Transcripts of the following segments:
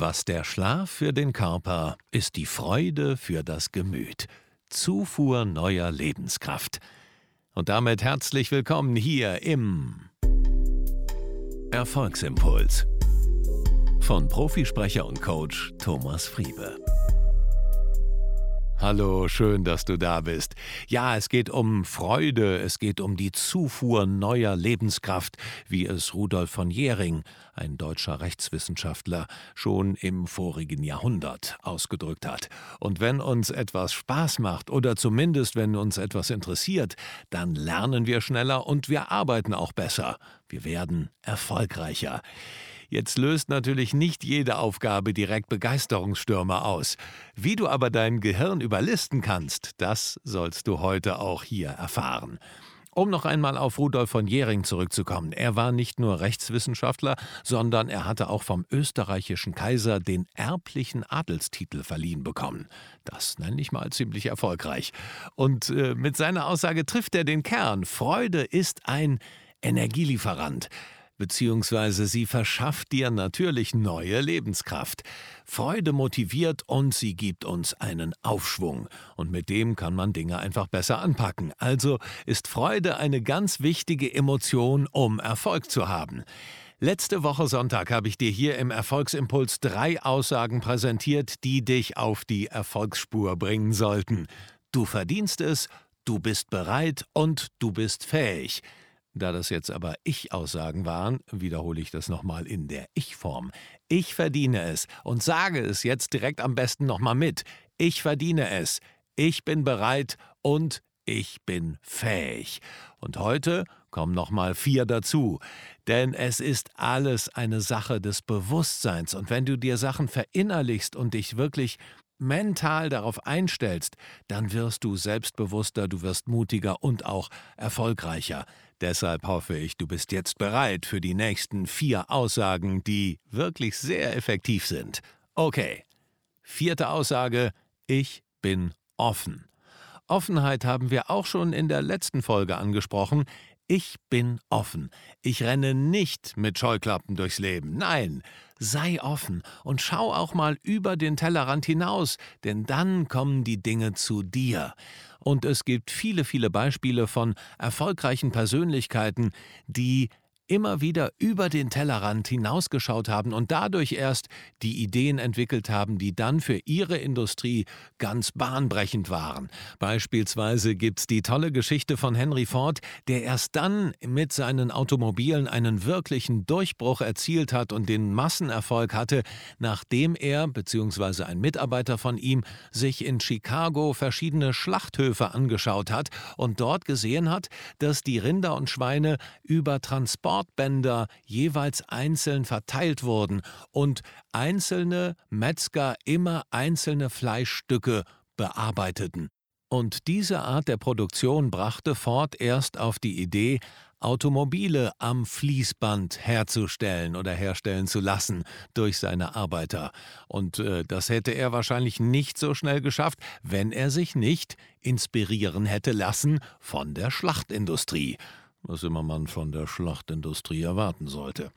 Was der Schlaf für den Körper, ist die Freude für das Gemüt. Zufuhr neuer Lebenskraft. Und damit herzlich willkommen hier im Erfolgsimpuls von Profisprecher und Coach Thomas Friebe. Hallo, schön, dass du da bist. Ja, es geht um Freude, es geht um die Zufuhr neuer Lebenskraft, wie es Rudolf von Jhering, ein deutscher Rechtswissenschaftler, schon im vorigen Jahrhundert ausgedrückt hat. Und wenn uns etwas Spaß macht oder zumindest wenn uns etwas interessiert, dann lernen wir schneller und wir arbeiten auch besser. Wir werden erfolgreicher. Jetzt löst natürlich nicht jede Aufgabe direkt Begeisterungsstürme aus. Wie du aber dein Gehirn überlisten kannst, das sollst du heute auch hier erfahren. Um noch einmal auf Rudolf von Jhering zurückzukommen. Er war nicht nur Rechtswissenschaftler, sondern er hatte auch vom österreichischen Kaiser den erblichen Adelstitel verliehen bekommen. Das nenne ich mal ziemlich erfolgreich. Und äh, mit seiner Aussage trifft er den Kern. Freude ist ein Energielieferant beziehungsweise sie verschafft dir natürlich neue Lebenskraft. Freude motiviert und sie gibt uns einen Aufschwung. Und mit dem kann man Dinge einfach besser anpacken. Also ist Freude eine ganz wichtige Emotion, um Erfolg zu haben. Letzte Woche Sonntag habe ich dir hier im Erfolgsimpuls drei Aussagen präsentiert, die dich auf die Erfolgsspur bringen sollten. Du verdienst es, du bist bereit und du bist fähig. Da das jetzt aber Ich-Aussagen waren, wiederhole ich das nochmal in der Ich-Form. Ich verdiene es und sage es jetzt direkt am besten nochmal mit. Ich verdiene es. Ich bin bereit und ich bin fähig. Und heute kommen nochmal vier dazu. Denn es ist alles eine Sache des Bewusstseins. Und wenn du dir Sachen verinnerlichst und dich wirklich mental darauf einstellst, dann wirst du selbstbewusster, du wirst mutiger und auch erfolgreicher. Deshalb hoffe ich, du bist jetzt bereit für die nächsten vier Aussagen, die wirklich sehr effektiv sind. Okay. Vierte Aussage. Ich bin offen. Offenheit haben wir auch schon in der letzten Folge angesprochen. Ich bin offen. Ich renne nicht mit Scheuklappen durchs Leben. Nein, sei offen und schau auch mal über den Tellerrand hinaus, denn dann kommen die Dinge zu dir. Und es gibt viele, viele Beispiele von erfolgreichen Persönlichkeiten, die immer wieder über den Tellerrand hinausgeschaut haben und dadurch erst die Ideen entwickelt haben, die dann für ihre Industrie ganz bahnbrechend waren. Beispielsweise gibt's die tolle Geschichte von Henry Ford, der erst dann mit seinen Automobilen einen wirklichen Durchbruch erzielt hat und den Massenerfolg hatte, nachdem er bzw. ein Mitarbeiter von ihm sich in Chicago verschiedene Schlachthöfe angeschaut hat und dort gesehen hat, dass die Rinder und Schweine über Transport Sportbänder jeweils einzeln verteilt wurden und einzelne Metzger immer einzelne Fleischstücke bearbeiteten. Und diese Art der Produktion brachte Ford erst auf die Idee, Automobile am Fließband herzustellen oder herstellen zu lassen durch seine Arbeiter. Und äh, das hätte er wahrscheinlich nicht so schnell geschafft, wenn er sich nicht inspirieren hätte lassen von der Schlachtindustrie was immer man von der Schlachtindustrie erwarten sollte.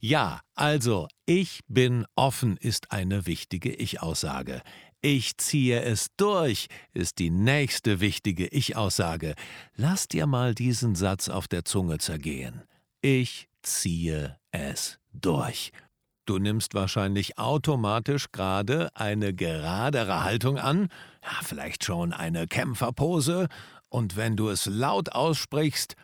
Ja, also, ich bin offen ist eine wichtige Ich-Aussage. Ich ziehe es durch ist die nächste wichtige Ich-Aussage. Lass dir mal diesen Satz auf der Zunge zergehen. Ich ziehe es durch. Du nimmst wahrscheinlich automatisch gerade eine geradere Haltung an, ja, vielleicht schon eine Kämpferpose, und wenn du es laut aussprichst,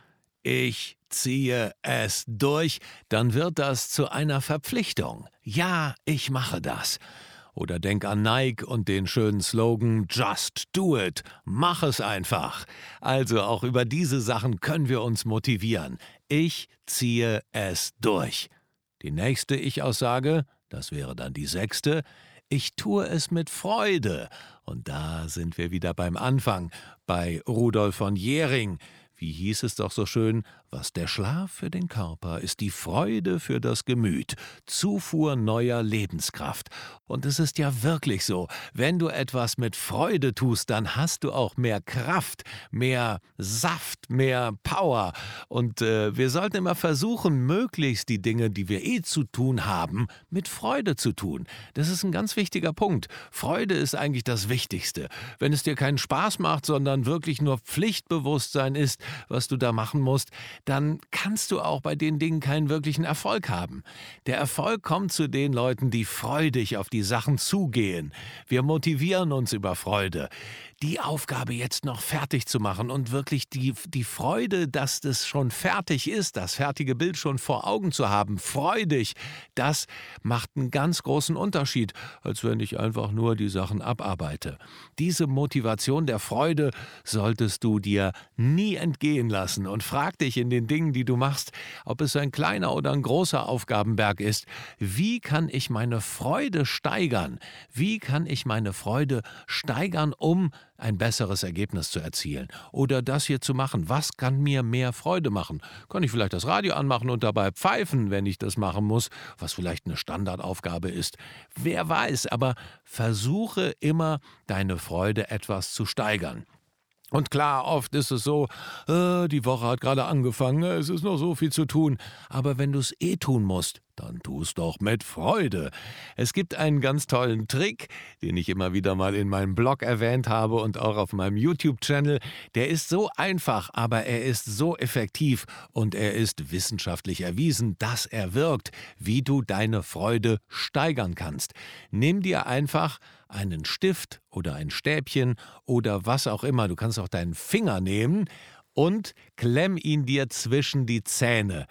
ich ziehe es durch, dann wird das zu einer Verpflichtung. Ja, ich mache das. Oder denk an Nike und den schönen Slogan Just do it. Mach es einfach. Also auch über diese Sachen können wir uns motivieren. Ich ziehe es durch. Die nächste Ich-Aussage, das wäre dann die sechste, ich tue es mit Freude. Und da sind wir wieder beim Anfang, bei Rudolf von Jhering. Wie hieß es doch so schön, was der Schlaf für den Körper ist die Freude für das Gemüt, Zufuhr neuer Lebenskraft. Und es ist ja wirklich so, wenn du etwas mit Freude tust, dann hast du auch mehr Kraft, mehr Saft, mehr Power. Und äh, wir sollten immer versuchen, möglichst die Dinge, die wir eh zu tun haben, mit Freude zu tun. Das ist ein ganz wichtiger Punkt. Freude ist eigentlich das Wichtigste. Wenn es dir keinen Spaß macht, sondern wirklich nur Pflichtbewusstsein ist, was du da machen musst, dann kannst du auch bei den Dingen keinen wirklichen Erfolg haben. Der Erfolg kommt zu den Leuten, die freudig auf die Sachen zugehen. Wir motivieren uns über Freude die Aufgabe jetzt noch fertig zu machen und wirklich die, die Freude, dass das schon fertig ist, das fertige Bild schon vor Augen zu haben, freudig, das macht einen ganz großen Unterschied, als wenn ich einfach nur die Sachen abarbeite. Diese Motivation der Freude solltest du dir nie entgehen lassen und frag dich in den Dingen, die du machst, ob es ein kleiner oder ein großer Aufgabenberg ist, wie kann ich meine Freude steigern? Wie kann ich meine Freude steigern, um ein besseres Ergebnis zu erzielen oder das hier zu machen. Was kann mir mehr Freude machen? Kann ich vielleicht das Radio anmachen und dabei pfeifen, wenn ich das machen muss, was vielleicht eine Standardaufgabe ist? Wer weiß, aber versuche immer deine Freude etwas zu steigern. Und klar, oft ist es so, äh, die Woche hat gerade angefangen, es ist noch so viel zu tun. Aber wenn du es eh tun musst, dann tu's doch mit Freude. Es gibt einen ganz tollen Trick, den ich immer wieder mal in meinem Blog erwähnt habe und auch auf meinem YouTube-Channel. Der ist so einfach, aber er ist so effektiv und er ist wissenschaftlich erwiesen, dass er wirkt, wie du deine Freude steigern kannst. Nimm dir einfach einen Stift oder ein Stäbchen oder was auch immer. Du kannst auch deinen Finger nehmen und klemm ihn dir zwischen die Zähne.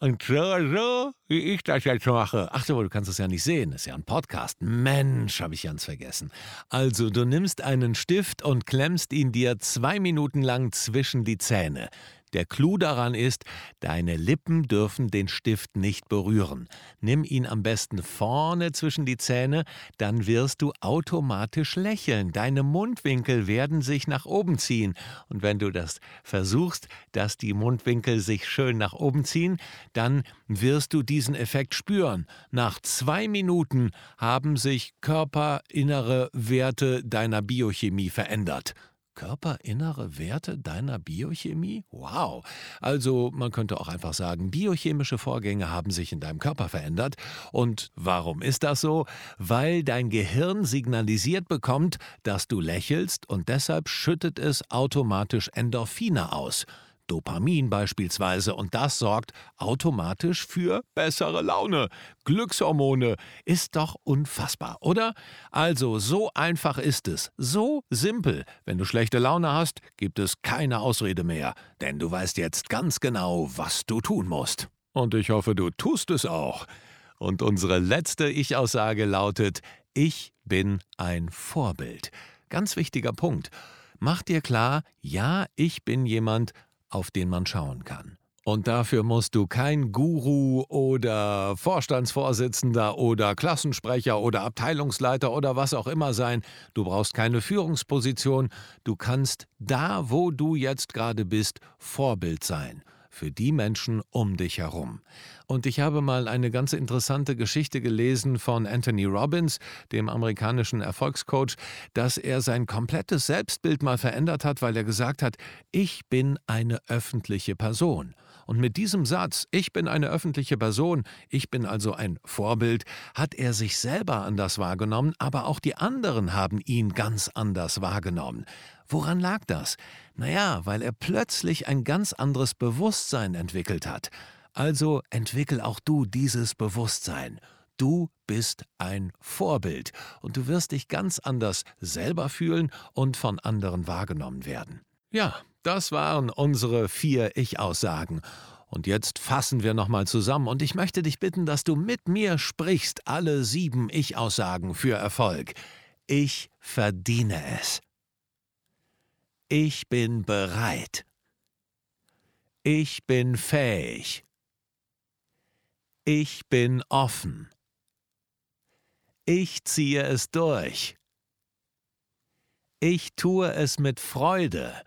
Und so, so, wie ich das jetzt mache. Ach so, du kannst es ja nicht sehen. Das ist ja ein Podcast. Mensch, habe ich ganz vergessen. Also, du nimmst einen Stift und klemmst ihn dir zwei Minuten lang zwischen die Zähne. Der Clou daran ist, deine Lippen dürfen den Stift nicht berühren. Nimm ihn am besten vorne zwischen die Zähne, dann wirst du automatisch lächeln. Deine Mundwinkel werden sich nach oben ziehen. Und wenn du das versuchst, dass die Mundwinkel sich schön nach oben ziehen, dann wirst du diesen Effekt spüren. Nach zwei Minuten haben sich körperinnere Werte deiner Biochemie verändert körperinnere Werte deiner Biochemie? Wow. Also man könnte auch einfach sagen, biochemische Vorgänge haben sich in deinem Körper verändert. Und warum ist das so? Weil dein Gehirn signalisiert bekommt, dass du lächelst und deshalb schüttet es automatisch Endorphine aus. Dopamin beispielsweise, und das sorgt automatisch für bessere Laune. Glückshormone ist doch unfassbar, oder? Also, so einfach ist es, so simpel. Wenn du schlechte Laune hast, gibt es keine Ausrede mehr, denn du weißt jetzt ganz genau, was du tun musst. Und ich hoffe, du tust es auch. Und unsere letzte Ich-Aussage lautet, ich bin ein Vorbild. Ganz wichtiger Punkt. Mach dir klar, ja, ich bin jemand, auf den man schauen kann. Und dafür musst du kein Guru oder Vorstandsvorsitzender oder Klassensprecher oder Abteilungsleiter oder was auch immer sein. Du brauchst keine Führungsposition. Du kannst da, wo du jetzt gerade bist, Vorbild sein für die Menschen um dich herum. Und ich habe mal eine ganz interessante Geschichte gelesen von Anthony Robbins, dem amerikanischen Erfolgscoach, dass er sein komplettes Selbstbild mal verändert hat, weil er gesagt hat, ich bin eine öffentliche Person. Und mit diesem Satz, ich bin eine öffentliche Person, ich bin also ein Vorbild, hat er sich selber anders wahrgenommen, aber auch die anderen haben ihn ganz anders wahrgenommen. Woran lag das? Naja, weil er plötzlich ein ganz anderes Bewusstsein entwickelt hat. Also entwickel auch du dieses Bewusstsein. Du bist ein Vorbild und du wirst dich ganz anders selber fühlen und von anderen wahrgenommen werden. Ja, das waren unsere vier Ich-Aussagen. Und jetzt fassen wir nochmal zusammen und ich möchte dich bitten, dass du mit mir sprichst alle sieben Ich-Aussagen für Erfolg. Ich verdiene es. Ich bin bereit. Ich bin fähig. Ich bin offen. Ich ziehe es durch. Ich tue es mit Freude.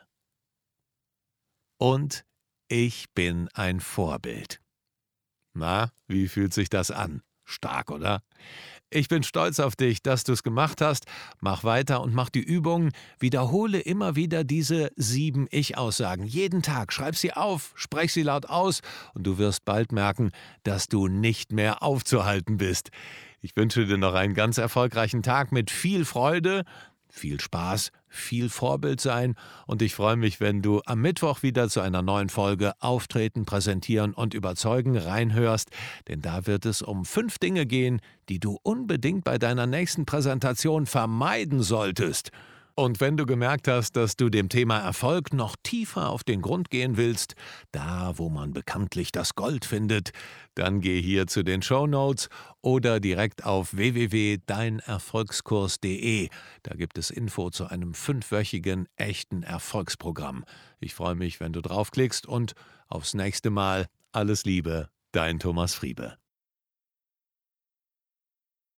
und ich bin ein Vorbild. Na, wie fühlt sich das an? Stark, oder? Ich bin stolz auf dich, dass du es gemacht hast. Mach weiter und mach die Übungen. Wiederhole immer wieder diese sieben Ich-Aussagen. Jeden Tag. Schreib sie auf, sprech sie laut aus und du wirst bald merken, dass du nicht mehr aufzuhalten bist. Ich wünsche dir noch einen ganz erfolgreichen Tag mit viel Freude viel Spaß, viel Vorbild sein und ich freue mich, wenn du am Mittwoch wieder zu einer neuen Folge Auftreten, Präsentieren und Überzeugen reinhörst, denn da wird es um fünf Dinge gehen, die du unbedingt bei deiner nächsten Präsentation vermeiden solltest. Und wenn du gemerkt hast, dass du dem Thema Erfolg noch tiefer auf den Grund gehen willst, da wo man bekanntlich das Gold findet, dann geh hier zu den Show Notes oder direkt auf www.deinerfolgskurs.de. Da gibt es Info zu einem fünfwöchigen echten Erfolgsprogramm. Ich freue mich, wenn du draufklickst und aufs nächste Mal. Alles Liebe, dein Thomas Friebe.